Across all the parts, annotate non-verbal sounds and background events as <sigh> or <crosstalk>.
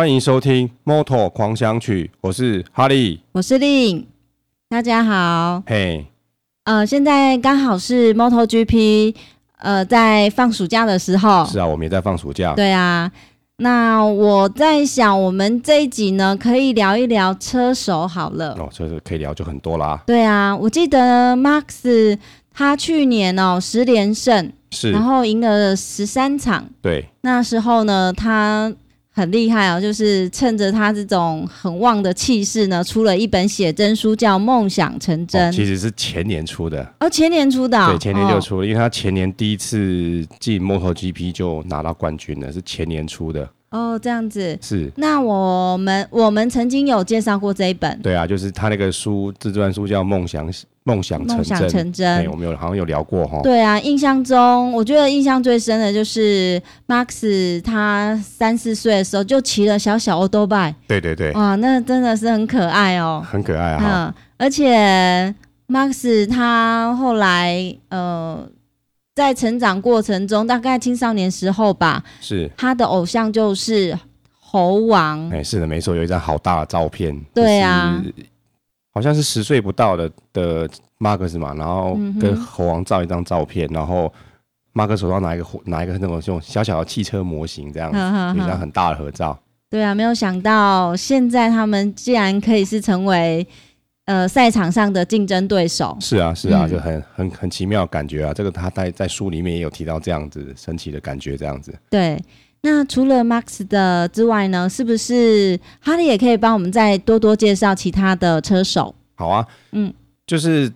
欢迎收听《Motor 狂想曲》，我是哈利，我是令，大家好。嘿，呃，现在刚好是 MotoGP，呃，在放暑假的时候。是啊，我们也在放暑假。对啊，那我在想，我们这一集呢，可以聊一聊车手好了。哦，车手可以聊就很多啦。对啊，我记得 Max 他去年哦十连胜，是，然后赢了十三场。对，那时候呢，他。很厉害哦，就是趁着他这种很旺的气势呢，出了一本写真书，叫《梦想成真》。哦。其实是前年出的哦，前年出的，哦。对，前年就出了，哦，因为他前年第一次进 MotoGP 就拿到冠军了，是前年出的。哦，这样子是。那我们我们曾经有介绍过这一本。对啊，就是他那个书自传书叫《梦想》。梦想成真，梦想成真，我们有好像有聊过哈。对啊，印象中我觉得印象最深的就是 Max，他三四岁的时候就骑了小小欧多拜。对对对，哇，那真的是很可爱哦，很可爱啊。嗯，而且 Max 他后来呃在成长过程中，大概青少年时候吧，是他的偶像就是猴王。哎，是的，没错，有一张好大的照片。对啊。好像是十岁不到的的马克斯嘛，然后跟猴王照一张照片，嗯、然后马克手上拿一个拿一个那种这种小小的汽车模型这样子，一张很大的合照。对啊，没有想到现在他们竟然可以是成为呃赛场上的竞争对手。是啊，是啊，嗯、就很很很奇妙的感觉啊！这个他在在书里面也有提到这样子神奇的感觉，这样子。对。那除了 Max 的之外呢，是不是哈利也可以帮我们再多多介绍其他的车手？好啊，嗯，就是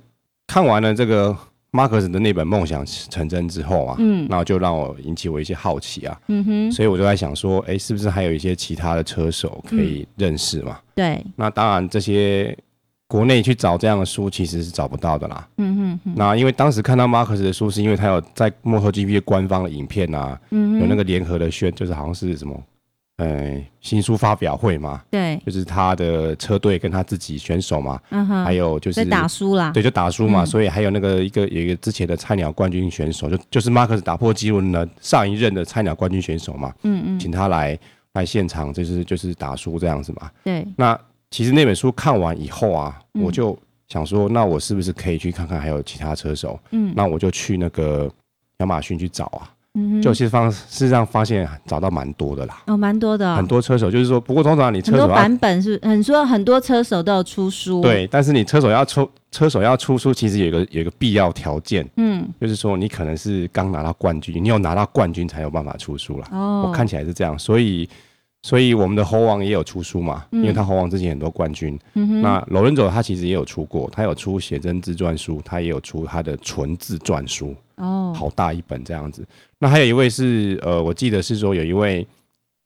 看完了这个 Max 的那本《梦想成真》之后啊，嗯，然后就让我引起我一些好奇啊，嗯哼，所以我就在想说，哎、欸，是不是还有一些其他的车手可以认识嘛？嗯、对，那当然这些。国内去找这样的书其实是找不到的啦。嗯哼哼。那因为当时看到马克斯的书，是因为他有在 MotoGP 官方的影片啊，嗯、有那个联合的宣，就是好像是什么，呃，新书发表会嘛。对。就是他的车队跟他自己选手嘛。嗯哼。还有就是打书啦。对，就打书嘛。嗯、所以还有那个一个有一个之前的菜鸟冠军选手，就就是马克斯打破纪录的上一任的菜鸟冠军选手嘛。嗯嗯。请他来来现场，就是就是打书这样子嘛。对。那。其实那本书看完以后啊，嗯、我就想说，那我是不是可以去看看还有其他车手？嗯，那我就去那个亚马逊去找啊。嗯，就其实方事实上发现找到蛮多的啦。哦，蛮多的、哦。很多车手就是说，不过通常你车手很多版本是很说很多车手都有出书。对，但是你车手要出车手要出书，其实有一个有一个必要条件。嗯，就是说你可能是刚拿到冠军，你有拿到冠军才有办法出书啦。哦，我看起来是这样，所以。所以我们的猴王也有出书嘛，嗯、因为他猴王之前很多冠军。嗯、那罗伦佐他其实也有出过，他有出写真自传书，他也有出他的纯自传书。哦，好大一本这样子。那还有一位是呃，我记得是说有一位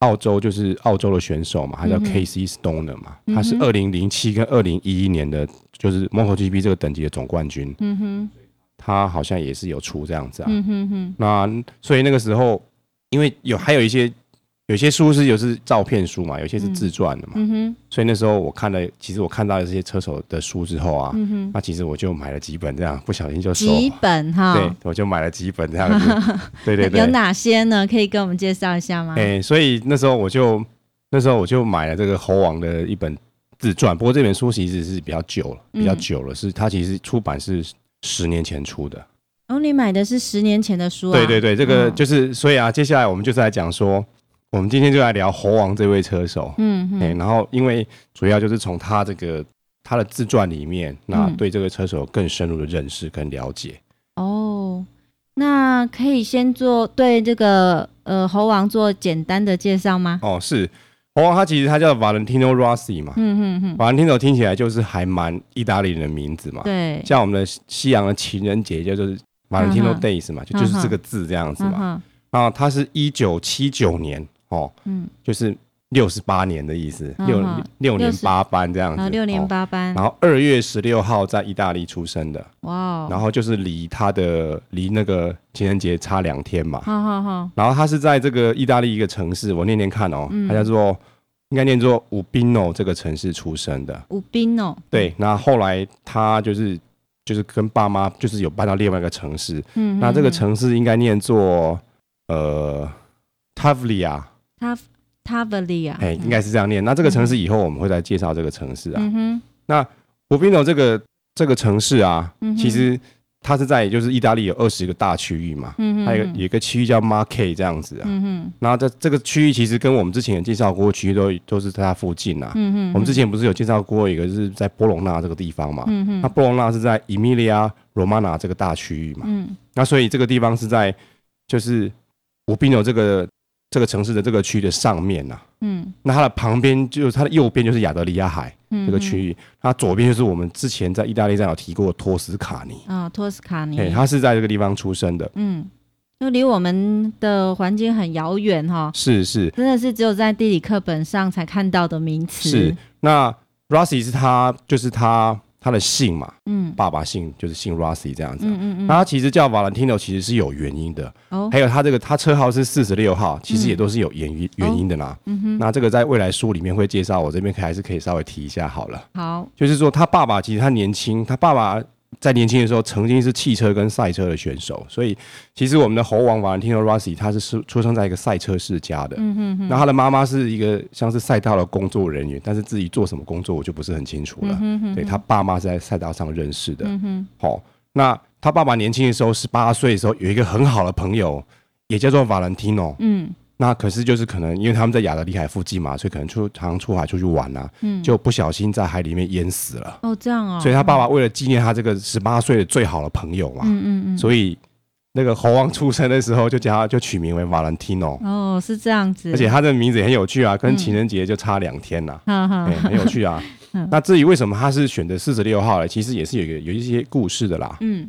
澳洲就是澳洲的选手嘛，他叫 Casey Stoner 嘛，嗯、他是二零零七跟二零一一年的，就是 MotoGP 这个等级的总冠军。嗯哼，他好像也是有出这样子啊。嗯哼哼。那所以那个时候，因为有还有一些。有些书是有是照片书嘛，有些是自传的嘛，所以那时候我看了，其实我看到了这些车手的书之后啊，那其实我就买了几本这样，不小心就收几本哈，对，我就买了几本这样子，<laughs> 对对对，有哪些呢？可以跟我们介绍一下吗？哎、欸，所以那时候我就那时候我就买了这个猴王的一本自传，不过这本书其实是比较久了，比较久了，嗯、是它其实出版是十年前出的。哦，你买的是十年前的书啊？对对对，这个就是，所以啊，接下来我们就是来讲说。我们今天就来聊猴王这位车手，嗯，嗯、欸，然后因为主要就是从他这个他的自传里面，那对这个车手更深入的认识跟了解。哦，那可以先做对这个呃猴王做简单的介绍吗？哦，是。猴王，他其实他叫 Valentino Rossi 嘛，嗯嗯嗯，Valentino 听起来就是还蛮意大利人的名字嘛，对，像我们的西洋的情人节就是 Valentino Days 嘛，就就是这个字这样子嘛。然后他是一九七九年。哦，嗯，就是六十八年的意思，六六年八班这样子，六年八班。然后二月十六号在意大利出生的，哇，然后就是离他的离那个情人节差两天嘛，好好好。然后他是在这个意大利一个城市，我念念看哦，他叫做应该念作乌宾诺这个城市出生的，乌宾诺。对，那后来他就是就是跟爸妈就是有搬到另外一个城市，嗯，那这个城市应该念作呃 Tavlia。他 Tavalia，哎，应该是这样念。那这个城市以后我们会再介绍这个城市啊。那 Urbino 这个这个城市啊，其实。它是在就是意大利有二十个大区域嘛，嗯，还有有一个区域叫 Marche 这样子啊，嗯哼，然后这这个区域其实跟我们之前有介绍过的区域都都是在它附近啊，嗯哼，我们之前不是有介绍过一个是在波隆纳这个地方嘛，嗯哼，那波隆纳是在 Emilia Romagna 这个大区域嘛，嗯，那所以这个地方是在就是 Urbino 这个。这个城市的这个区的上面呐、啊，嗯，那它的旁边就是它的右边就是亚得里亚海这个区域，嗯、它左边就是我们之前在意大利站有提过的托斯卡尼。啊、哦，托斯卡尼，对，他是在这个地方出生的，嗯，就离我们的环境很遥远哈，是是，真的是只有在地理课本上才看到的名词。是，那 Rossi 是他，就是他。他的姓嘛，嗯，爸爸姓就是姓 Rossi 这样子，嗯嗯嗯，那他其实叫 Valentino 其实是有原因的，哦，还有他这个他车号是四十六号，其实也都是有原因原因的啦，嗯哼，那这个在未来书里面会介绍，我这边可还是可以稍微提一下好了，好，就是说他爸爸其实他年轻，他爸爸。在年轻的时候，曾经是汽车跟赛车的选手，所以其实我们的猴王 Valentino Rossi 他是出出生在一个赛车世家的。嗯哼哼。那他的妈妈是一个像是赛道的工作人员，但是自己做什么工作我就不是很清楚了。嗯哼哼。对，他爸妈是在赛道上认识的。嗯哼。好，那他爸爸年轻的时候，十八岁的时候有一个很好的朋友，也叫做 Valentino。嗯。那可是就是可能因为他们在亚得里海附近嘛，所以可能出常常出海出去玩啊，嗯，就不小心在海里面淹死了。哦，这样啊。所以他爸爸为了纪念他这个十八岁的最好的朋友嘛，嗯嗯嗯，所以那个猴王出生的时候就叫他就取名为 Valentino。哦，是这样子。而且他的名字也很有趣啊，跟情人节就差两天呐，嗯嗯，很有趣啊。<laughs> 那至于为什么他是选择四十六号呢？其实也是有一个有一些故事的啦。嗯。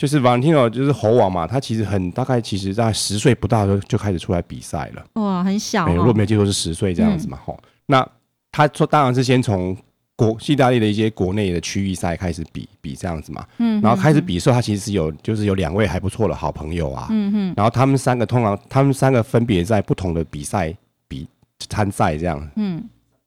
就是 Valentino 就是猴王嘛，他其实很大概，其实在十岁不到的时候就开始出来比赛了。哇，很小、哦。如果没有记错是十岁这样子嘛，吼、嗯。那他说当然是先从国意大利的一些国内的区域赛开始比比这样子嘛。嗯。然后开始比的时候，他其实是有就是有两位还不错的好朋友啊。嗯哼。然后他们三个通常他们三个分别在不同的比赛比参赛这样。嗯。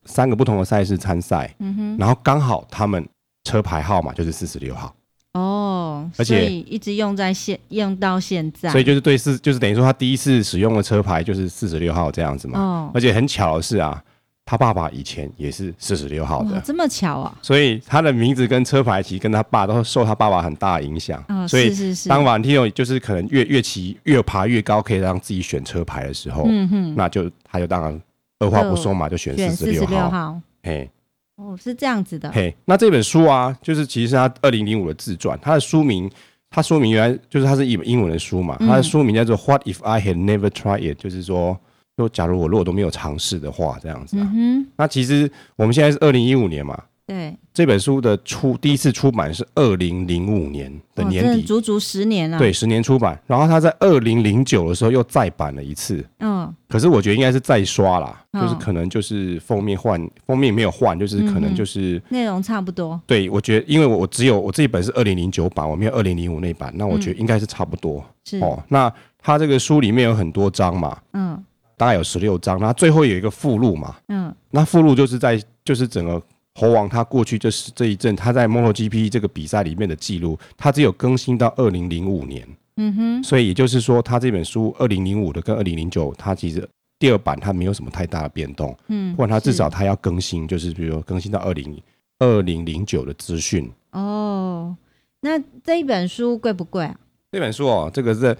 三个不同的赛事参赛。嗯哼。然后刚好他们车牌号码就是四十六号。哦，而且一直用在现用到现在，所以就是对四就是等于说他第一次使用的车牌就是四十六号这样子嘛。哦，而且很巧的是啊，他爸爸以前也是四十六号的，这么巧啊！所以他的名字跟车牌其实跟他爸都受他爸爸很大的影响。哦，所以是是是。当 Valentino 就是可能越越骑越爬越高，可以让自己选车牌的时候，嗯哼，那就他就当然二话不说嘛，就选四十六号。哎。哦，是这样子的。嘿，那这本书啊，就是其实是他二零零五的自传，它的书名，它书名原来就是它是一本英文的书嘛，它的书名叫做 What if I had never tried it，就是说，就假如我如果都没有尝试的话，这样子啊。嗯。那其实我们现在是二零一五年嘛。对，这本书的出第一次出版是二零零五年的年底，足足十年了。对，十年出版，然后他在二零零九的时候又再版了一次。嗯，可是我觉得应该是再刷啦，就是可能就是封面换，封面没有换，就是可能就是内容差不多。对，我觉得因为我我只有我这一本是二零零九版，我没有二零零五那版，那我觉得应该是差不多。是哦，那他这个书里面有很多章嘛，嗯，大概有十六章，那最后有一个附录嘛，嗯，那附录就是在就是整个。猴王他过去就是这一阵他在 MotoGP 这个比赛里面的记录，他只有更新到二零零五年。嗯哼，所以也就是说，他这本书二零零五的跟二零零九，他其实第二版他没有什么太大的变动。嗯，或者他至少他要更新，就是比如说更新到二零二零零九的资讯。哦，那这一本书贵不贵啊？这本书哦，这个是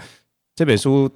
这本书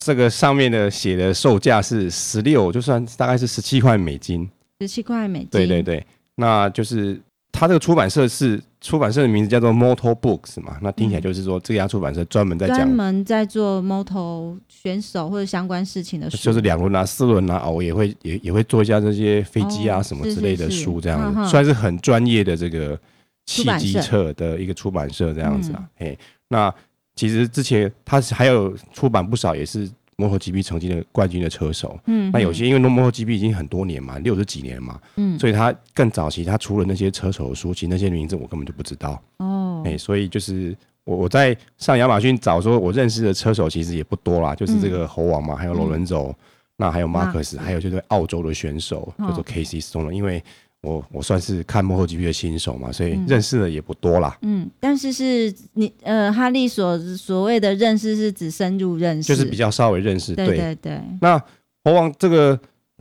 这个上面的写的售价是十六，就算大概是十七块美金。十七块美金。对对对。那就是他这个出版社是出版社的名字叫做 Moto Books 嘛，那听起来就是说这家出版社专门在讲专门在做 Moto 选手或者相关事情的书，就是两轮啊、四轮啊，哦，也会也也会做一下这些飞机啊什么之类的书，这样子，算是很专业的这个汽机车的一个出版社这样子啊。嘿，那其实之前他还有出版不少，也是。MotoGP 曾经的冠军的车手，嗯，那有些因为 MotoGP 已经很多年嘛，六十几年嘛，嗯，所以他更早期他出了那些车手的书，其实那些名字我根本就不知道，哦，哎、欸，所以就是我我在上亚马逊找说，我认识的车手其实也不多啦，就是这个猴王嘛，还有罗伦佐，那还有马克斯，还有就是澳洲的选手叫做 Casey Stoner，因为。我我算是看 MotoGP 的新手嘛，所以认识的也不多啦。嗯，但是是你呃，哈利所所谓的认识是指深入认识，就是比较稍微认识。对对对。对那猴王这个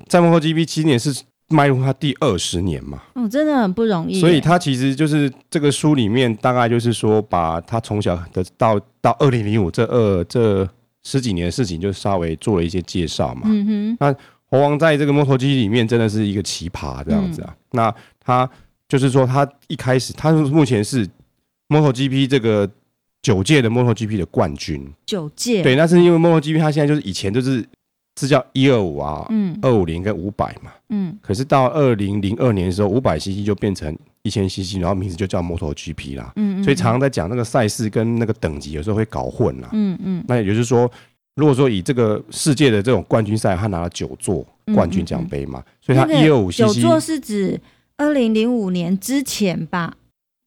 在 MotoGP 今年是迈入他第二十年嘛，哦，真的很不容易。所以他其实就是这个书里面大概就是说，把他从小的到到二零零五这二这十几年的事情，就稍微做了一些介绍嘛。嗯哼，那猴王在这个 MotoGP 里面真的是一个奇葩这样子啊。嗯、那他就是说，他一开始他目前是 MotoGP 这个九届的 MotoGP 的冠军，九届。对，那是因为 MotoGP 他现在就是以前就是。是叫一二五啊，嗯，二五零跟五百嘛，嗯，可是到二零零二年的时候，五百 CC 就变成一千 CC，然后名字就叫 MotoGP 啦，嗯，嗯，所以常常在讲那个赛事跟那个等级有时候会搞混啦，嗯嗯，那也就是说，如果说以这个世界的这种冠军赛，他拿了九座冠军奖杯嘛，嗯嗯嗯，所以他一二五 CC 九座是指二零零五年之前吧？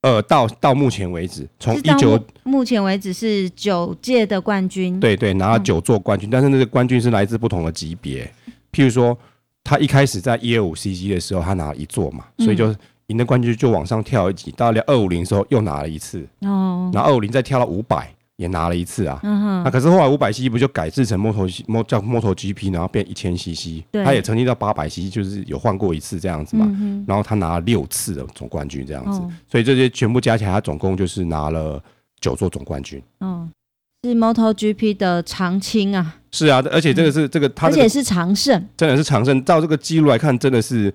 呃，到到目前为止，从一九目前为止是九届的冠军，对对，拿了九座冠军，嗯、但是那个冠军是来自不同的级别。譬如说，他一开始在一二五 CC 的时候，他拿了一座嘛，所以就赢的冠军就往上跳一级，到了二五零的时候又拿了一次，哦，然后二五零再跳到五百。也拿了一次啊，嗯、哼那可是后来五百 CC 不就改制成摩托摩叫摩托 GP，然后变一千 CC，他也曾经到八百 CC，就是有换过一次这样子嘛，嗯、然后他拿了六次的总冠军这样子，哦、所以这些全部加起来，他总共就是拿了九座总冠军。哦，是摩托 GP 的常青啊。是啊，而且这个是这个而且是常胜，真的是常胜。照这个记录来看，真的是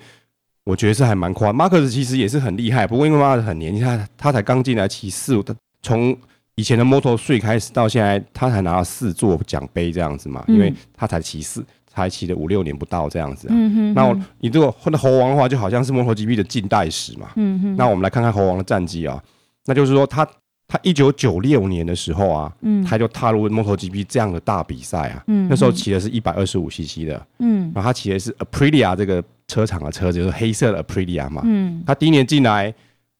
我觉得是还蛮夸。马克斯其实也是很厉害，不过因为马克斯很年轻，他他才刚进来骑四，他从。以前的 Moto3 开始到现在，他才拿了四座奖杯这样子嘛，因为他才骑四，才骑了五六年不到这样子。嗯哼。那你如果混猴王的话，就好像是 MotoGP 的近代史嘛。嗯哼。那我们来看看猴王的战绩啊，那就是说他他一九九六年的时候啊，嗯，他就踏入 MotoGP 这样的大比赛啊。嗯。那时候骑的是一百二十五 CC 的。嗯。然后他骑的是 Aprilia 这个车厂的车子，就是黑色的 Aprilia 嘛。嗯。他第一年进来，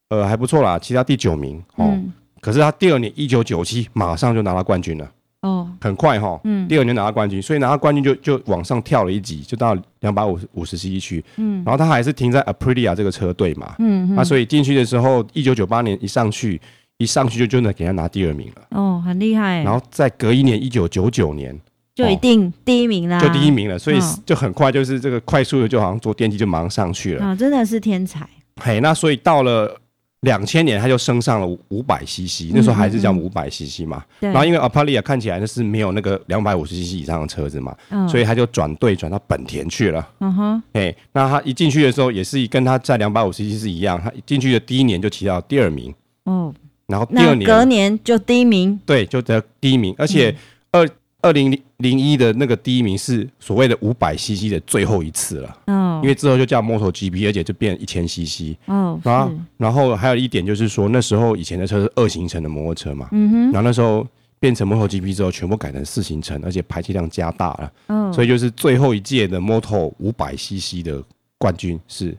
呃，还不错啦，骑到第九名。哦。可是他第二年一九九七马上就拿到冠军了。哦，很快哈，嗯，第二年拿到冠军，所以拿到冠军就就往上跳了一级，就到两百五十五十 CC 区，嗯，然后他还是停在 Aprilia 这个车队嘛，嗯哼，那所以进去的时候，一九九八年一上去，一上去就就能给他拿第二名了，哦，很厉害。然后再隔一年一九九九年就一定第一名啦，就第一名了，所以就很快就是这个快速的就好像坐电梯就马上上去了，啊，真的是天才。嘿，那所以到了。两千年他就升上了五百 CC，那时候还是叫五百 CC 嘛。嗯嗯，然后因为 Aprilia 看起来那是没有那个两百五十 CC 以上的车子嘛，哦、所以他就转队转到本田去了。嗯哼，哎，那他一进去的时候也是跟他在两百五十 CC 是一样，他一进去的第一年就骑到第二名。哦，然后第二年隔年就第一名。对，就得第一名，而且二。嗯二零零一的那个第一名是所谓的五百 CC 的最后一次了，嗯，因为之后就叫 MotoGP，而且就变一千 CC，哦，然后然后还有一点就是说，那时候以前的车是二行程的摩托车嘛，嗯哼，然后那时候变成 MotoGP 之后，全部改成四行程，而且排气量加大了，嗯，所以就是最后一届的 Moto 五百 CC 的冠军是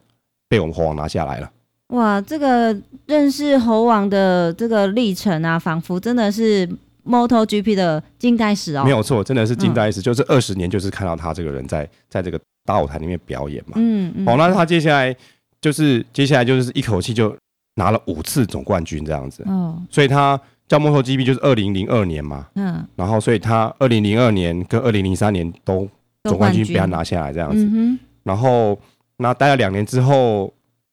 被我们猴王拿下来了。哇，这个认识猴王的这个历程啊，仿佛真的是。MotoGP 的近代史哦，没有错，真的是近代史，嗯、就是二十年，就是看到他这个人在在这个大舞台里面表演嘛。嗯嗯。哦，那他接下来就是接下来就是一口气就拿了五次总冠军这样子。哦。所以他叫 MotoGP 就是二零零二年嘛。嗯。然后，所以他二零零二年跟二零零三年都总冠军被他拿下来这样子。嗯。然后，那待了两年之后。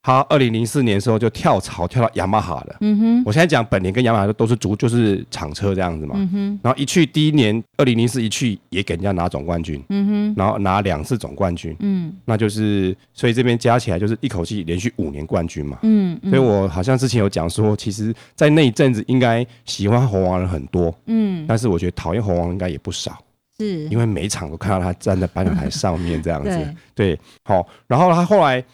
他二零零四年的时候就跳槽跳到雅马哈了。嗯哼，我现在讲本田跟雅马哈都是足就是厂车这样子嘛。嗯哼，然后一去第一年二零零四一去也给人家拿总冠军。嗯哼，然后拿两次总冠军。嗯，那就是所以这边加起来就是一口气连续五年冠军嘛。嗯，所以我好像之前有讲说，其实，在那一阵子应该喜欢猴王人很多。嗯，但是我觉得讨厌猴王应该也不少。是，因为每一场都看到他站在颁奖台上面这样子。<laughs> 对，对，好，然后他后来。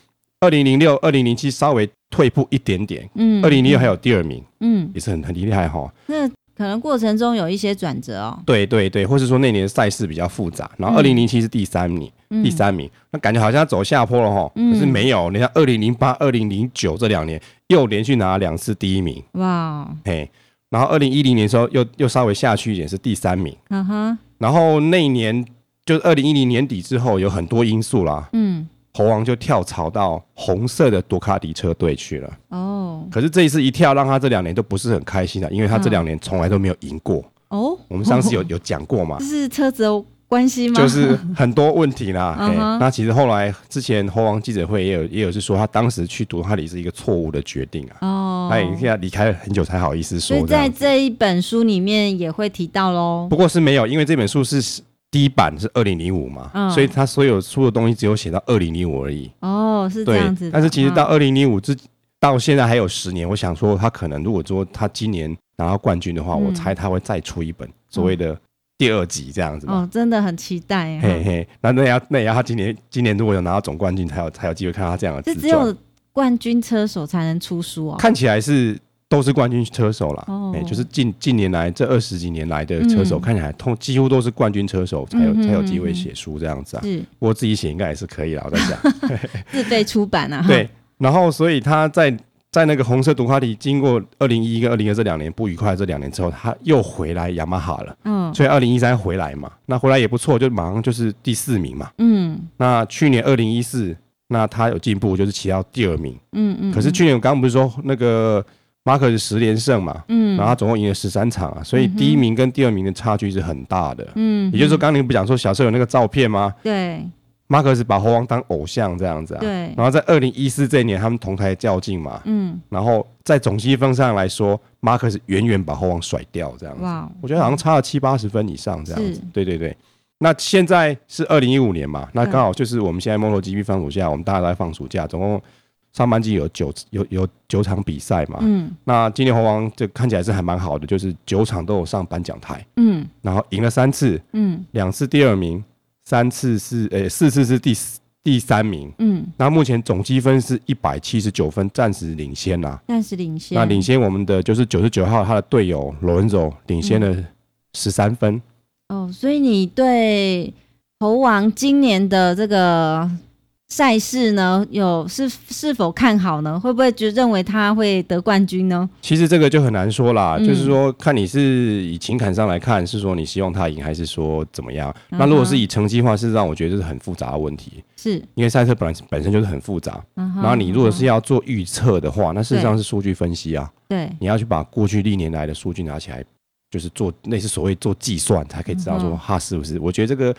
二零零六、二零零七稍微退步一点点，嗯，二零零六还有第二名，嗯，也是很很厉害哈。那可能过程中有一些转折哦。对对对，或是说那年赛事比较复杂，然后二零零七是第三名，嗯、第三名，那感觉好像走下坡了哈，嗯、可是没有，你看二零零八、二零零九这两年又连续拿了两次第一名，哇，嘿，然后二零一零年的时候又又稍微下去一点是第三名，嗯哼，然后那一年就是二零一零年底之后有很多因素啦，嗯。猴王就跳槽到红色的杜卡迪车队去了。哦，可是这一次一跳，让他这两年都不是很开心的，因为他这两年从来都没有赢过。哦，我们上次有有讲过嘛？<laughs> 就是车子关系吗？就是很多问题啦。<laughs> 嗯、那其实后来之前猴王记者会也有也有是说，他当时去杜哈里是一个错误的决定啊。哦，他现在离开了很久才好意思说。所以在这一本书里面也会提到喽。不过是没有，因为这本书是第一版是二零零五嘛，嗯、所以他所有出的东西只有写到二零零五而已。哦，是这样子。但是其实到二零零五之到现在还有十年，我想说他可能如果说他今年拿到冠军的话，嗯、我猜他会再出一本所谓的、嗯。第二集这样子哦，真的很期待。嘿嘿，那那也要那也要他今年今年如果有拿到总冠军，才有才有机会看到他这样的。是只有冠军车手才能出书哦。看起来是都是冠军车手啦，哎、哦，就是近近年来这二十几年来的车手，嗯、看起来通几乎都是冠军车手才有、嗯、才有机会写书这样子啊。是，我自己写应该也是可以啦，我在想。<laughs> 自费出版啊。<laughs> 对，然后所以他在。在那个红色杜卡迪经过二零一一跟二零二这两年不愉快这两年之后，他又回来雅马哈了。嗯，所以二零一三回来嘛，那回来也不错，就马上就是第四名嘛。嗯，那去年二零一四，那他有进步，就是骑到第二名。嗯嗯。可是去年我刚刚不是说那个马可是十连胜嘛？嗯。然后他总共赢了十三场啊，所以第一名跟第二名的差距是很大的。嗯。也就是说，刚刚你不讲说小时候有那个照片吗？对。马可是把猴王当偶像这样子啊，对。然后在二零一四这一年，他们同台较劲嘛，嗯。然后在总积分上来说，马可是远远把猴王甩掉这样子。哇，我觉得好像差了七八十分以上这样子。是对对对。那现在是二零一五年嘛，那刚好就是我们现在 MotoGP 放暑假，我们大家都在放暑假，总共上半季有九有有九场比赛嘛。嗯。那今年猴王这看起来是还蛮好的，就是九场都有上颁奖台。嗯。然后赢了三次。嗯。两次第二名。三次是诶、欸，四次是第第三名，嗯，那目前总积分是一百七十九分，暂时领先呐，暂时领先。那领先我们的就是九十九号他的队友罗恩佐领先了十三分，嗯。哦，所以你对猴王今年的这个。赛事呢，有是是否看好呢？会不会就认为他会得冠军呢？其实这个就很难说啦，嗯、就是说看你是以情感上来看，是说你希望他赢，还是说怎么样？嗯、那如果是以成绩的话，事实上我觉得这是很复杂的问题。是，因为赛车本来本身就是很复杂。嗯、然后你如果是要做预测的话，那事实上是数据分析啊。对，你要去把过去历年来的数据拿起来，就是做类似所谓做计算，才可以知道说他是不是。嗯、我觉得这个。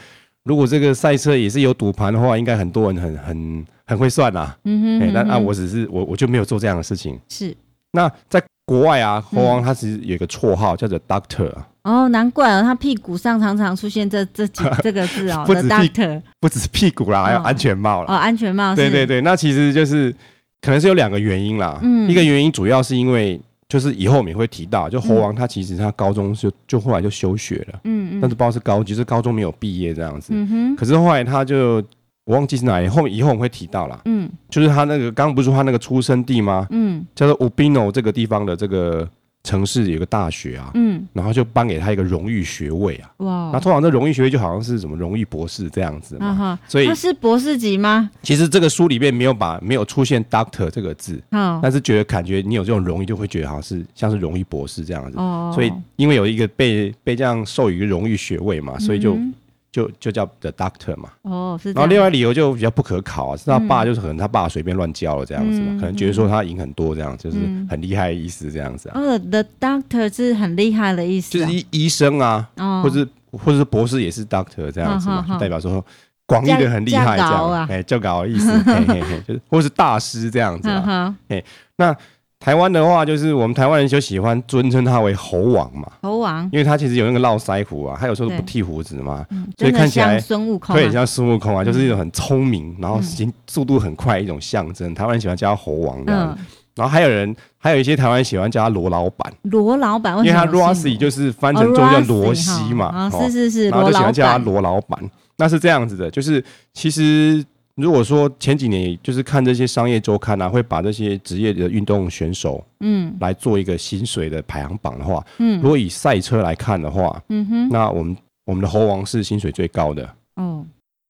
如果这个赛车也是有赌盘的话，应该很多人很很很会算呐。嗯哼，哎，那那我只是我我就没有做这样的事情。是。那在国外啊，猴王他其实有一个绰号叫做 Doctor。哦，难怪哦，他屁股上常常出现这这几 <laughs> 这个字哦。不止屁，不止屁股啦，还有安全帽啦。哦，安全帽。对对对，那其实就是可能是有两个原因啦。嗯。一个原因主要是因为。就是以后我们也会提到，就猴王他其实他高中就就后来就休学了，嗯嗯，但是不知道是高级，就是高中没有毕业这样子，嗯哼。可是后来他就我忘记是哪里，后以后我们会提到啦，嗯，就是他那个刚刚不是说他那个出生地吗？嗯，叫做 Urbino 这个地方的这个。城市有个大学啊，嗯，然后就颁给他一个荣誉学位啊，哇，那通常这荣誉学位就好像是什么荣誉博士这样子嘛，啊、所以他是博士级吗？其实这个书里面没有把没有出现 Doctor 这个字，哦、但是觉得感觉你有这种荣誉，就会觉得好像是像是荣誉博士这样子，哦，所以因为有一个被被这样授予荣誉学位嘛，所以就。嗯就就叫 The Doctor 嘛，哦，是。然后另外理由就比较不可考啊，是他爸就是可能他爸随便乱教了这样子可能觉得说他赢很多这样，就是很厉害的意思这样子啊。哦，The Doctor 是很厉害的意思，就是医医生啊，哦、或者或者是博士也是 Doctor 这样子嘛，代表说广义的很厉害这样，哎，较高的意思，嘿嘿嘿，就是或是大师这样子嘛，哎、哦，那。台湾的话，就是我们台湾人就喜欢尊称他为猴王嘛，猴王，因为他其实有那个络腮胡啊，他有时候不剃胡子嘛，所以看起来孙悟空，对，像孙悟空啊，就是一种很聪明，然后行速度很快一种象征。台湾人喜欢叫他猴王这样，然后还有人，还有一些台湾人喜欢叫他罗老板，罗老板，因为他 Rossi 就是翻成中文叫罗西嘛，是是是，然后就喜欢叫他罗老板。那是这样子的，就是其实。如果说前几年就是看这些商业周刊啊，会把这些职业的运动选手，嗯，来做一个薪水的排行榜的话，嗯，如果以赛车来看的话，嗯哼，那我们我们的猴王是薪水最高的，哦。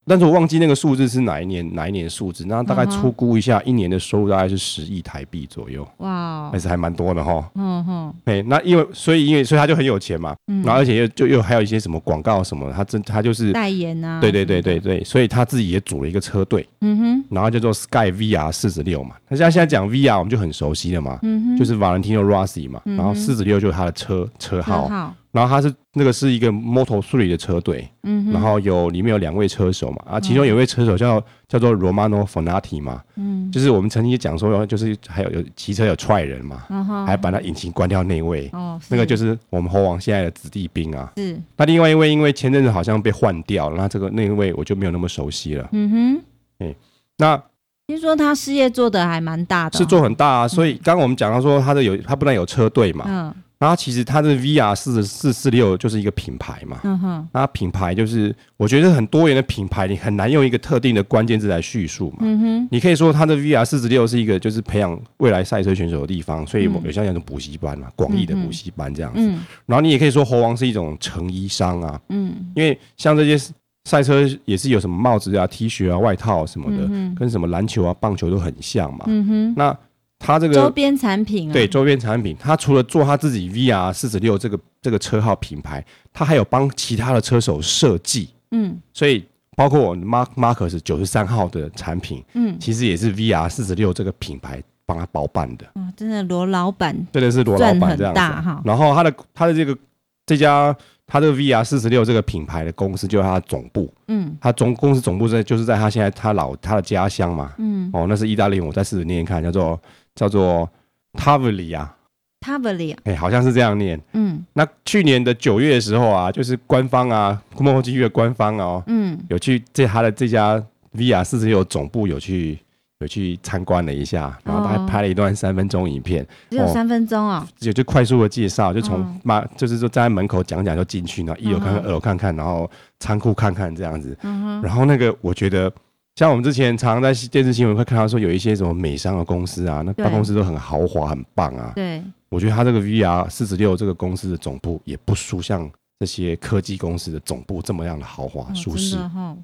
但是我忘记那个数字是哪一年哪一年的数字，那大概粗估一下，一年的收入大概是十亿台币左右。哇，还是还蛮多的哈。嗯哼，哎，那因为所以因为所以他就很有钱嘛，然后而且又就又还有一些什么广告什么，他真他就是代言啊。对对对对对，所以他自己也组了一个车队。嗯哼，然后叫做 Sky VR 四十六嘛，那像现在讲 VR 我们就很熟悉了嘛，嗯哼，就是 Valentino Rossi 嘛，然后四十六就是他的车车号。然后它是那个是一个 Moto3 的车队，嗯，然后有里面有两位车手嘛，啊，其中有一位车手叫叫做 Romano Fenati 嘛，嗯，就是我们曾经也讲说，就是还有有骑车有踹人嘛，还把他引擎关掉那位，哦，那个就是我们猴王现在的子弟兵啊，是。那另外一位因为前阵子好像被换掉了，那这个那一位我就没有那么熟悉了，嗯哼，哎，那。听说他事业做得还蛮大的，是做很大啊。所以刚刚我们讲到说，他的有他不但有车队嘛，嗯，然后其实它的 VR 四四四六就是一个品牌嘛，嗯哼，那品牌就是我觉得很多元的品牌，你很难用一个特定的关键字来叙述嘛，嗯哼，你可以说它的 VR 四十六是一个就是培养未来赛车选手的地方，所以有像那种补习班嘛，广义的补习班这样子，然后你也可以说猴王是一种成衣商啊，嗯，因为像这些。赛车也是有什么帽子啊、T 恤啊、外套什么的，嗯、跟什么篮球啊、棒球都很像嘛。嗯、哼。那他这个周边产品啊，对周边产品，他除了做他自己 VR 四十六这个这个车号品牌，他还有帮其他的车手设计。嗯，所以包括我 Mark Marcus 九十三号的产品，嗯，其实也是 VR 四十六这个品牌帮他包办的。嗯，真的罗老板，真的是罗老板这样子。然后他的他的这个这家。他这个 VR 四十六这个品牌的公司就是他的总部，嗯，他总公司总部在就是在他现在他老他的家乡嘛，嗯，哦，那是意大利，我在试着念念看，叫做叫做 Taveglia，Taveglia，哎，好像是这样念，嗯，那去年的九月的时候啊，就是官方啊，MotoGP 的官方哦，嗯，有去在他的这家 VR 四十六总部有去。有去参观了一下，然后他还拍了一段三分钟影片，哦、只有三分钟啊，也就快速的介绍，就从妈、哦、就是说站在门口讲讲就进去，然后一楼看看，二楼看看，然后仓库看看这样子。嗯、哼。然后那个我觉得，像我们之前常常在电视新闻会看到说有一些什么美商的公司啊，那办公室都很豪华、很棒啊。对，我觉得他这个 VR 四十六这个公司的总部也不输像这些科技公司的总部这么样的豪华舒适。哦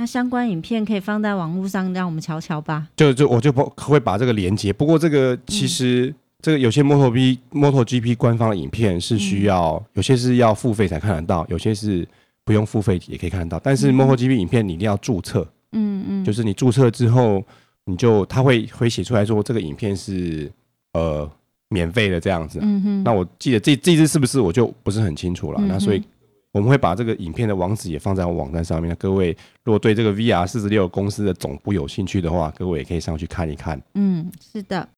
那相关影片可以放在网络上，让我们瞧瞧吧。就就我就不会把这个连接。不过这个其实这个有些 MotoGP MotoGP 官方的影片是需要，嗯、有些是要付费才看得到，有些是不用付费也可以看得到。但是 MotoGP 影片你一定要注册，嗯嗯嗯，就是你注册之后，你就他会会写出来说这个影片是呃免费的这样子。嗯哼。那我记得这这支是不是我就不是很清楚了。嗯、那所以。我们会把这个影片的网址也放在我网站上面。各位如果对这个 VR 四十六公司的总部有兴趣的话，各位也可以上去看一看。嗯，是的。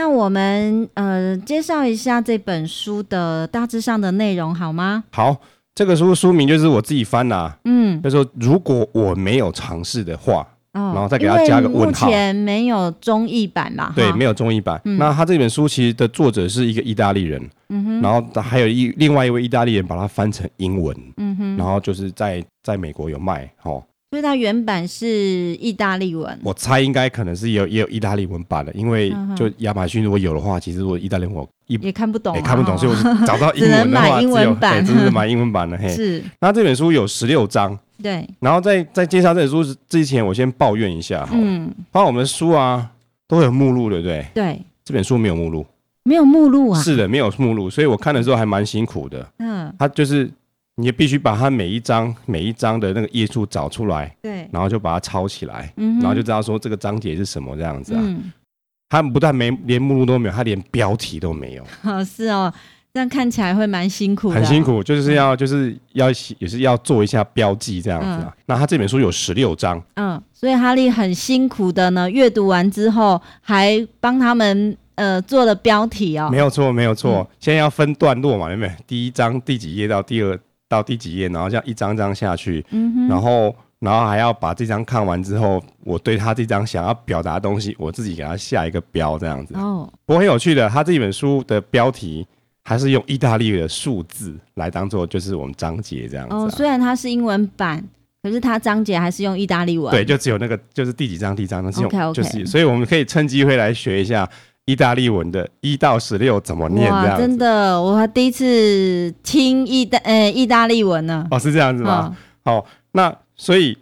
那我们呃介绍一下这本书的大致上的内容好吗？好。这个书书名就是我自己翻呐、啊，嗯，就说如果我没有尝试的话，哦、然后再给他加个问号。目前没有中译版啦？对，没有中译版。嗯、那他这本书其实的作者是一个意大利人，嗯哼，然后还有一另外一位意大利人把它翻成英文，嗯哼，然后就是在在美国有卖，哦。所以它原版是意大利文，我猜应该可能是有也有意大利文版的，因为就亚马逊如果有的话，其实我意大利文我也看不懂，也看不懂，所以我 <laughs> 找到英文的话，只有对，<laughs> 只是买英文版的。嘿，是。那这本书有十六章，对。然后在在介绍这本书之前，我先抱怨一下，嗯，包括我们的书啊都有目录，对不对？对。这本书没有目录，没有目录啊？是的，没有目录，所以我看的时候还蛮辛苦的。嗯，它就是。你也必须把它每一章每一章的那个页数找出来，对，然后就把它抄起来，嗯、然后就知道说这个章节是什么这样子啊。嗯、它不但没连目录都没有，他连标题都没有。<laughs> 哦，是哦，这样看起来会蛮辛苦的。很辛苦，就是要就是要也是要做一下标记这样子啊。嗯、那他这本书有十六章，嗯，所以哈利很辛苦的呢，阅读完之后还帮他们呃做了标题哦。没有错，没有错，嗯、现在要分段落嘛，有没有？第一章第几页到第二。到第几页，然后这样一张张下去，嗯、然后，然后还要把这张看完之后，我对他这张想要表达的东西，我自己给他下一个标，这样子。哦，不过很有趣的，他这本书的标题还是用意大利的数字来当做，就是我们章节这样子、啊。哦，虽然它是英文版，可是它章节还是用意大利文。对，就只有那个，就是第几章第几章那是用，okay, okay 就是，所以我们可以趁机会来学一下。意大利文的一到十六怎么念？这样，真的，我还第一次听意大呃意大利文呢。哦，是这样子吗？好、那所以，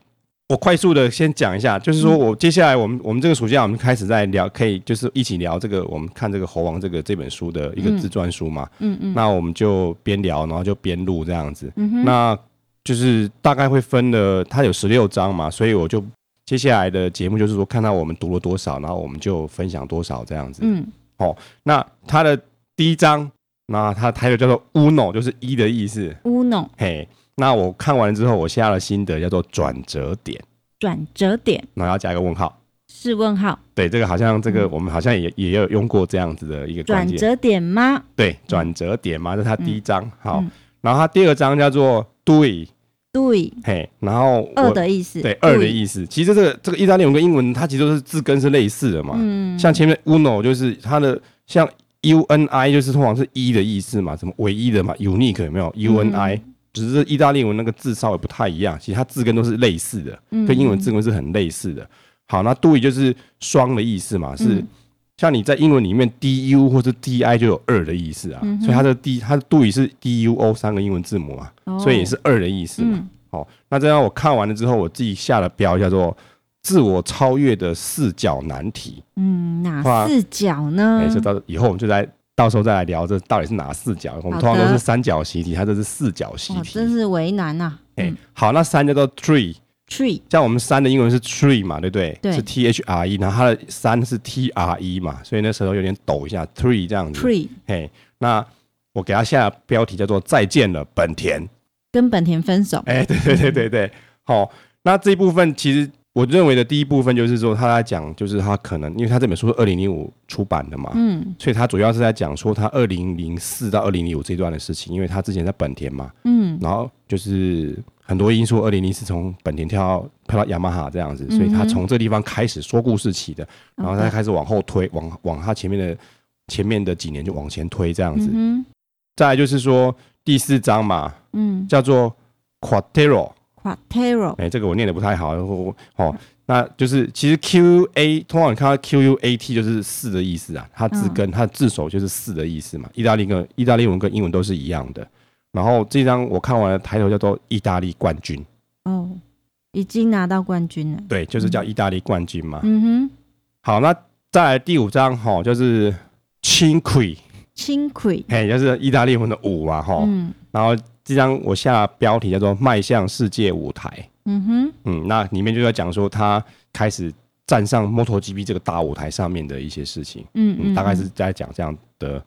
我快速的先讲一下，就是说我接下来我们、嗯、我们这个暑假我们开始在聊，可以就是一起聊这个，我们看这个猴王这个这本书的一个自传书嘛。嗯嗯。嗯嗯，那我们就边聊，然后就边录这样子。嗯哼。那就是大概会分了，它有十六章嘛，所以我就接下来的节目就是说，看到我们读了多少，然后我们就分享多少这样子。嗯，好，那它的第一章，那它它有叫做 Uno，就是一的意思。Uno，嘿，那我看完了之后，我下了心得叫做转折点。转折点，然后要加一个问号。是问号。对，这个好像这个我们好像也也有用过这样子的一个转折点吗？对，转折点嘛，这是它第一章。好，然后它第二章叫做 Due。对，嘿，然后二的意思，对，二的意思。其实这个这个意大利文跟英文，它其实都是字根是类似的嘛。嗯，像前面 uno 就是它的像 uni 就是通常是一的意思嘛，什么唯一的嘛，unique 有没有？uni 只是意大利文那个字稍微不太一样，其实它字根都是类似的，跟英文字根是很类似的。好，那 due 就是双的意思嘛，是像你在英文里面 du 或是 di 就有二的意思啊，所以它的 d 它的 due 是 duo 三个英文字母嘛。所以也是二的意思嘛。好，那这样我看完了之后，我自己下了标叫做“自我超越的四角难题”。嗯，哪四角呢？哎，这到以后我们就来，到时候再来聊这到底是哪四角。我们通常都是三角形题，它这是四角形题，真是为难呐。哎，好，那三叫做 tree，tree，像我们三的英文是 tree 嘛，对不对？对，是 t h r e，然后它的三是 t r e 嘛，所以那时候有点抖一下，tree 这样子。tree，嘿，那我给它下标题叫做“再见了，本田”。跟本田分手，哎，对对对对对，好，那这一部分其实我认为的第一部分就是说，他在讲，就是他可能，因为他这本书是二零零五出版的嘛，嗯，所以他主要是在讲说他二零零四到二零零五这段的事情，因为他之前在本田嘛，嗯，然后就是很多因素，二零零四从本田跳到跳到雅马哈这样子，所以他从这个地方开始说故事起的，然后他开始往后推，往往他前面的前面的几年就往前推这样子，嗯，再来就是说。第四章嘛，嗯，叫做 Quattro，Quattro，哎，这个我念的不太好，哦，那就是其实 Q A 通常你看到 Q U A T 就是四的意思啊，它字根它的字首就是四的意思嘛，意大利跟意大利文跟英文都是一样的。然后这张我看完了，抬头叫做意大利冠军，哦，已经拿到冠军了，对，就是叫意大利冠军嘛，嗯哼，好，那再来第五张哈，就是轨，哎，就是意大利文的五嘛，哈，嗯，然后这张我下标题叫做“迈向世界舞台”，嗯哼，嗯，那里面就在讲说他开始站上 MotoGP 这个大舞台上面的一些事情，嗯，嗯，大概是在讲这样的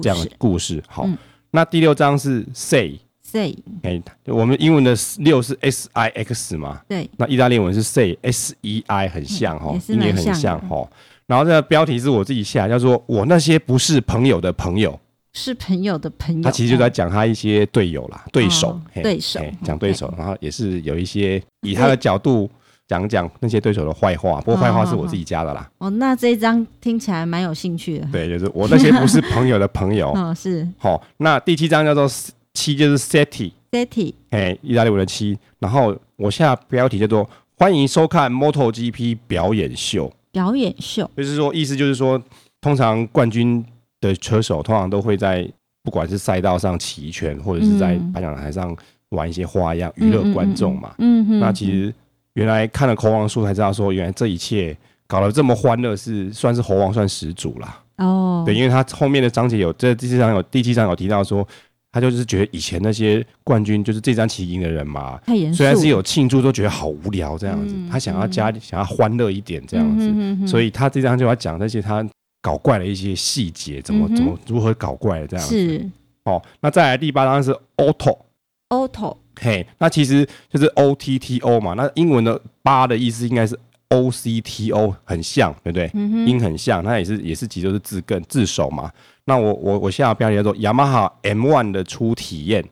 这样的故事。好，那第六章是 Sei，Sei，哎，我们英文的六是 S I X 嘛，对，那意大利文是 Sei S E I，很像哈，音也很像哈。然后这个标题是我自己下，叫做“我那些不是朋友的朋友”，是朋友的朋友。他其实就在讲他一些队友啦，对手，对手，讲对手。然后也是有一些以他的角度讲讲那些对手的坏话，不过坏话是我自己加的啦。哦，那这一章听起来蛮有兴趣的。对，就是我那些不是朋友的朋友。<laughs> 哦，是。好，那第七章叫做七，就是 Seti，Seti，哎，意大利文的七。然后我下标题叫做“欢迎收看 MotoGP 表演秀”。表演秀就是说，意思就是说，通常冠军的车手通常都会在不管是赛道上骑一圈，或者是在颁奖台上玩一些花样，娱乐观众嘛。嗯哼。那其实原来看了《猴王》书才知道，说原来这一切搞得这么欢乐，是算是猴王算始祖啦。哦。对，因为他后面的章节有这第七章有第七章有提到说。他就是觉得以前那些冠军就是这张骑赢的人嘛，虽然是有庆祝，都觉得好无聊这样子。他想要加，想要欢乐一点这样子，所以他这张就要讲那些他搞怪的一些细节，怎么怎么如何搞怪的这样子。是。哦，那再来第八张是 Otto，Otto，嘿，那其实就是 O T T O 嘛，那英文的八的意思应该是 O C T O，很像，对不对？嗯音很像，那也是也是其实都是字根字首嘛。那我我我下标题叫做雅马哈 M1 的初体验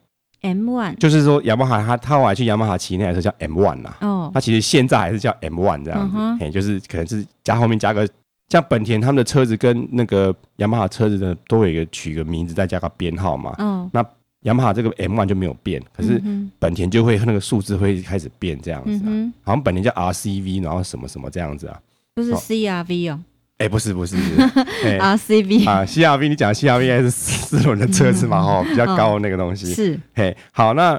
，M1 就是说雅马哈他他后来去雅马哈骑那台车叫 M1 啦，哦，他其实现在还是叫 M1 这样子，哎、嗯，就是可能是加后面加个像本田他们的车子跟那个雅马哈车子的都有一个取一个名字再加个编号嘛，嗯，那雅马哈这个 M1 就没有变，可是本田就会那个数字会开始变这样子，啊，好像本田叫 RCV，然后什么什么这样子啊，不是 CRV 哦。哎，不是不是，<laughs> R C V 啊，C R V，你讲 C R V 还是四轮的车子嘛？哈，比较高的那个东西。是。嘿，好，那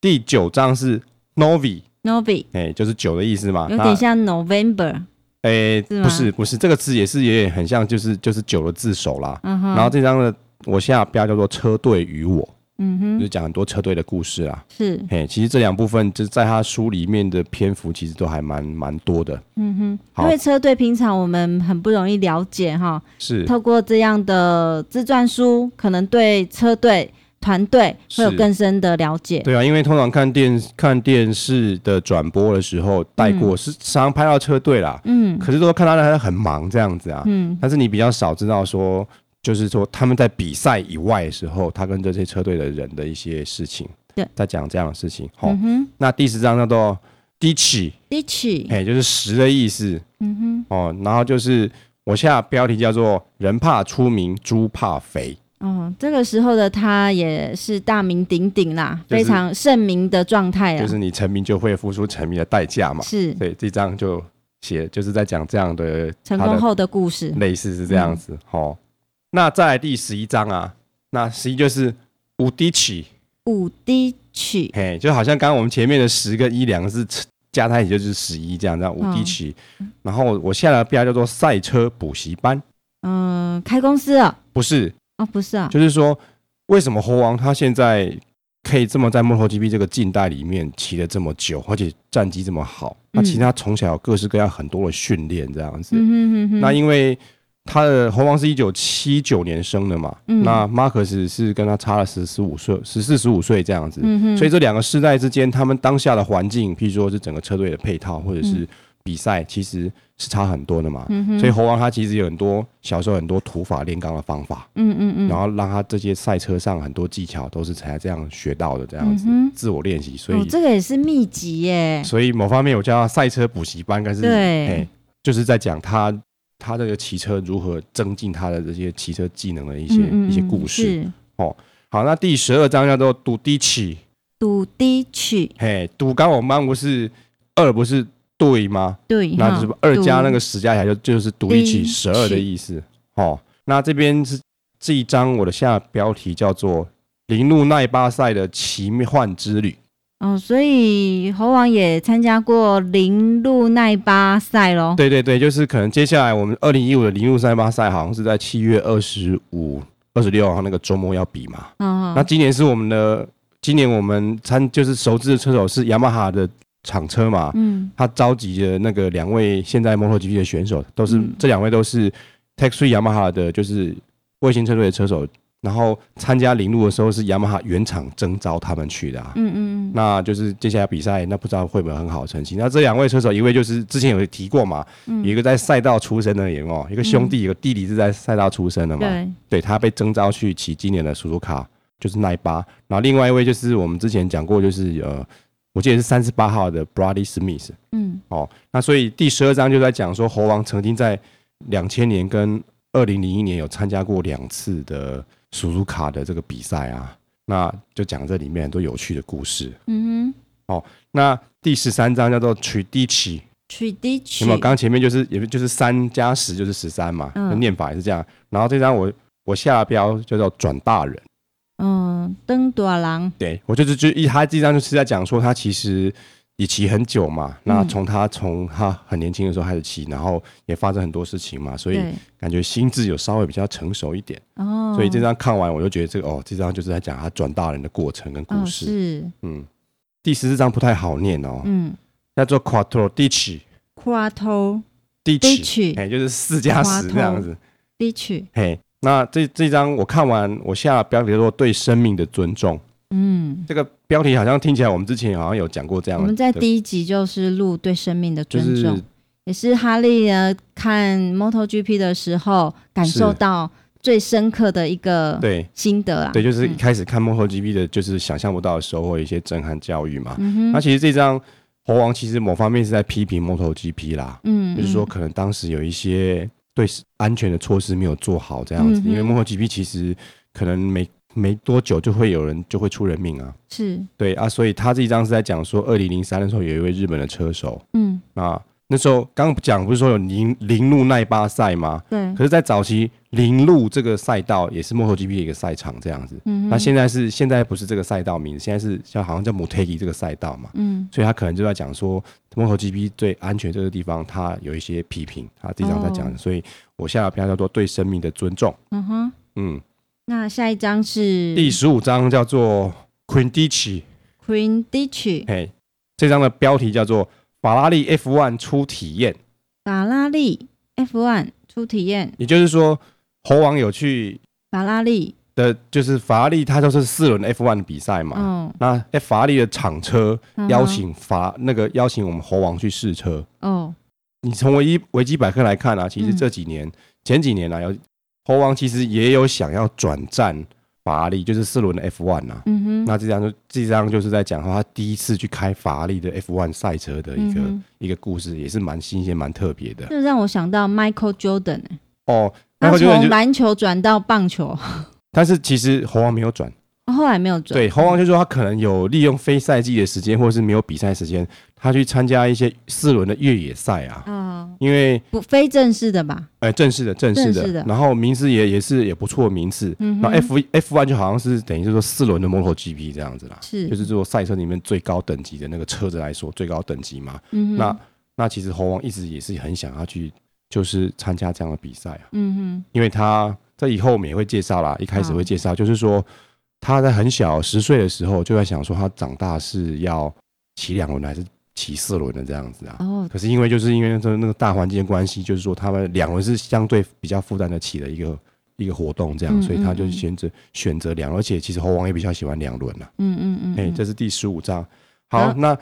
第九章是 Novi，Novi，哎，就是九的意思嘛，有点像 November。哎，不是不是，这个字也是有点很像，就是就是酒的字首啦。然后这张的我下标叫做车队与我，嗯哼，就是讲很多车队的故事啊。是，嘿，其实这两部分就是在他书里面的篇幅，其实都还蛮蛮多的。嗯哼，因为车队平常我们很不容易了解哈，是透过这样的自传书，可能对车队。团队会有更深的了解。对啊，因为通常看电看电视的转播的时候带过，是常常拍到车队啦。嗯，可是都看到他很忙这样子啊。嗯，但是你比较少知道说，就是说他们在比赛以外的时候，他跟这些车队的人的一些事情。对，在讲这样的事情。好，嗯。那第十章叫做“低起”，低起，哎，就是十的意思。嗯哼。哦，然后就是我下标题叫做“人怕出名，猪怕肥”。哦，这个时候的他也是大名鼎鼎啦，就是、非常盛名的状态啊。就是你成名就会付出成名的代价嘛。是，对，这张就写就是在讲这样的成功后的故事，类似是这样子。好、嗯，那再来第十一章啊，那十一就是五滴曲，五滴曲，嘿，就好像刚刚我们前面的十个一两个字加在一起就是十一这样，这样五滴曲。然后我下来标叫做赛车补习班，嗯、呃，开公司啊？不是。哦，不是啊，就是说，为什么猴王他现在可以这么在 MotoGP 这个近代里面骑了这么久，而且战绩这么好？那其实他从小有各式各样很多的训练这样子。那因为他的猴王是一九七九年生的嘛，嗯、那马克思是跟他差了十十五岁，十四十五岁这样子。所以这两个世代之间，他们当下的环境，譬如说是整个车队的配套，或者是比赛，其实。是差很多的嘛，嗯、所以猴王他其实有很多小时候很多土法炼钢的方法，嗯嗯嗯，然后让他这些赛车上很多技巧都是才这样学到的，这样子、嗯、自我练习，所以、哦、这个也是秘籍耶。所以某方面我叫他赛车补习班，但是对，就是在讲他他这个骑车如何增进他的这些骑车技能的一些嗯嗯一些故事。哦，好，那第十二章叫做赌低曲，赌低曲，嘿，赌刚我们班不是二不是。对吗？对，那就是二加那个十加起来就就是读一起十二的意思。哦，那这边是这一章我的下标题叫做“铃鹿奈巴赛的奇幻之旅”。哦，所以猴王也参加过铃鹿奈巴赛喽？对对对，就是可能接下来我们二零一五的铃鹿奈巴赛好像是在七月二十五、二十六号那个周末要比嘛。哦，那今年是我们的，今年我们参就是熟知的车手是雅马哈的。厂车嘛，嗯，他召集的那个两位现在 MotoGP 的选手，都是、嗯、这两位都是 Tech Three Yamaha 的，就是卫星车队的车手。然后参加铃路的时候是雅马哈原厂征召他们去的啊，嗯嗯，那就是接下来比赛，那不知道会不会很好的成绩。那这两位车手，一位就是之前有提过嘛，嗯、有一个在赛道出身的人哦，一个兄弟，一个弟弟是在赛道出身的嘛，对，对他被征召去骑今年的苏苏卡，就是奈巴。然后另外一位就是我们之前讲过，就是呃。我记得是三十八号的 Brodie Smith。嗯，哦，那所以第十二章就在讲说，猴王曾经在两千年跟二零零一年有参加过两次的苏苏卡的这个比赛啊，那就讲这里面很多有趣的故事。嗯哼，哦，那第十三章叫做 Tredici。Tredici。那么刚前面就是，也就是三加十就是十三嘛，嗯，念法也是这样。然后这张我我下标叫做转大人。嗯，登大郎，对，我就是就一他这张就是在讲说他其实也骑很久嘛，那从他从他很年轻的时候开始骑，然后也发生很多事情嘛，所以感觉心智有稍微比较成熟一点。哦，所以这张看完我就觉得这个哦，这张就是在讲他转大人的过程跟故事。哦、是，嗯，第十四章不太好念哦，嗯，叫做 Quattro Dici，Quattro Dici，哎，就是四加十这样子，Dici，嘿。那这这张我看完，我下了标题说“对生命的尊重”。嗯，这个标题好像听起来我们之前好像有讲过这样。我们在第一集就是录对生命的尊重，就是、也是哈利呢看 MotoGP 的时候感受到最深刻的一个对心得啊。对，就是一开始看 MotoGP 的，就是想象不到的收获，一些震撼教育嘛。那其实这张猴王其实某方面是在批评 MotoGP 啦。嗯，嗯。就是说可能当时有一些。对安全的措施没有做好，这样子，嗯、因为 MotoGP 其实可能没没多久就会有人就会出人命啊，是对啊，所以他这一张是在讲说，二零零三的时候有一位日本的车手，嗯啊。那时候刚讲不是说有零零路奈巴赛吗？对。可是，在早期零路这个赛道也是 MotoGP 的一个赛场这样子。嗯。那现在是现在不是这个赛道名字，现在是叫好像叫 Motegi 这个赛道嘛。嗯。所以他可能就在讲说 MotoGP 最安全这个地方，他有一些批评。他这张在讲，哦、所以我下的标题叫做对生命的尊重。嗯哼。嗯。那下一张是第十五章，叫做 Quindici。Quindici，嘿，这张的标题叫做法拉利 F1 出体验。法拉利 F1 出体验，也就是说，猴王有去法拉利的，就是法拉利，它就是四轮 F1 的比赛嘛。嗯。那 F 法拉利的厂车邀请法、嗯、那个邀请我们猴王去试车。哦。你从维基维基百科来看啊，其实这几年、嗯、前几年啊，有猴王其实也有想要转战法拉利，就是四轮的 F1 呐、啊。嗯哼。那这张就这张就是在讲他第一次去开法拉利的 F1 赛车的一个、嗯、一个故事，也是蛮新鲜、蛮特别的。这让我想到 Michael Jordan 哦，他从篮球转到棒球，<laughs> 但是其实猴王没有转。后来没有转。对，猴王就说他可能有利用非赛季的时间，或者是没有比赛时间，他去参加一些四轮的越野赛啊。嗯，因为不非正式的吧？哎，正式的，正式的。然后名次也也是也不错的名次。嗯。那 F F one 就好像是等于是说四轮的 MotoGP 这样子啦。是。就是做赛车里面最高等级的那个车子来说，最高等级嘛。嗯。那那其实猴王一直也是很想要去，就是参加这样的比赛啊。嗯哼。因为他在以后我们也会介绍啦，一开始会介绍，就是说。他在很小十岁的时候就在想说，他长大是要骑两轮还是骑四轮的这样子啊？哦。可是因为就是因为这那个大环境关系，就是说他们两轮是相对比较负担得起的一个一个活动，这样，所以他就选择选择两轮。而且其实猴王也比较喜欢两轮呐。嗯嗯嗯。哎，这是第十五章。好，那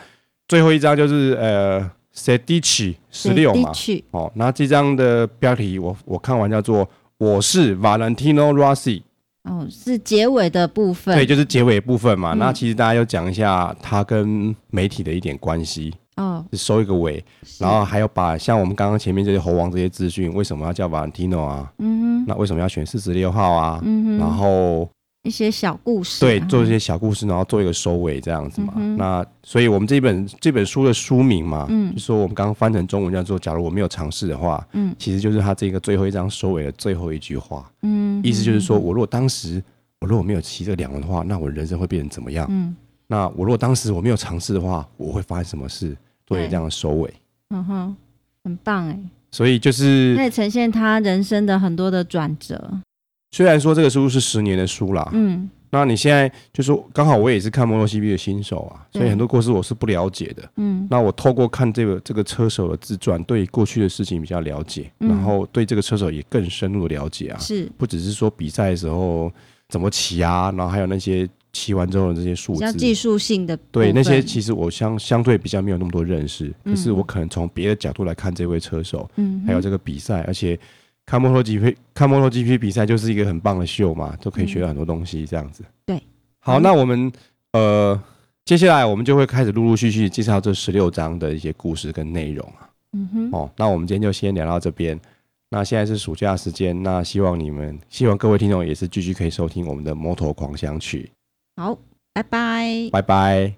最后一章就是呃，Sedici 十六嘛。哦，那这张的标题我我看完叫做我是 Valentino Rossi。哦，是结尾的部分。对，就是结尾部分嘛。嗯、那其实大家要讲一下它跟媒体的一点关系。哦，收一个尾，然后还要把像我们刚刚前面这些猴王这些资讯，为什么要叫 Valentino 啊？嗯哼。那为什么要选四十六号啊？嗯哼。然后。一些小故事，对，做一些小故事，然后做一个收尾，这样子嘛。嗯、那所以，我们这本这本书的书名嘛，嗯，就说我们刚刚翻成中文叫做“假如我没有尝试的话”，嗯，其实就是他这个最后一张收尾的最后一句话，嗯，意思就是说我如果当时我如果没有骑这两轮的话，那我人生会变成怎么样？嗯，那我如果当时我没有尝试的话，我会发生什么事？做一个这样的收尾，嗯哼，很棒哎。所以就是可以呈现他人生的很多的转折。虽然说这个书是十年的书啦，嗯，那你现在就是刚好我也是看 MotoGP 的新手啊，所以很多故事我是不了解的，嗯，那我透过看这个这个车手的自传，对过去的事情比较了解，然后对这个车手也更深入的了解啊，是。不只是说比赛的时候怎么骑啊，然后还有那些骑完之后的这些数字，比较技术性的，对那些其实我相相对比较没有那么多认识，可是我可能从别的角度来看这位车手，嗯，还有这个比赛，而且。看摩托 GP，看摩托 GP 比赛就是一个很棒的秀嘛，都可以学到很多东西，这样子。对，好，那我们呃，接下来我们就会开始陆陆续续介绍这十六章的一些故事跟内容啊。嗯哼。哦，那我们今天就先聊到这边。那现在是暑假时间，那希望你们，希望各位听众也是继续可以收听我们的摩托狂想曲。好，拜拜。拜拜。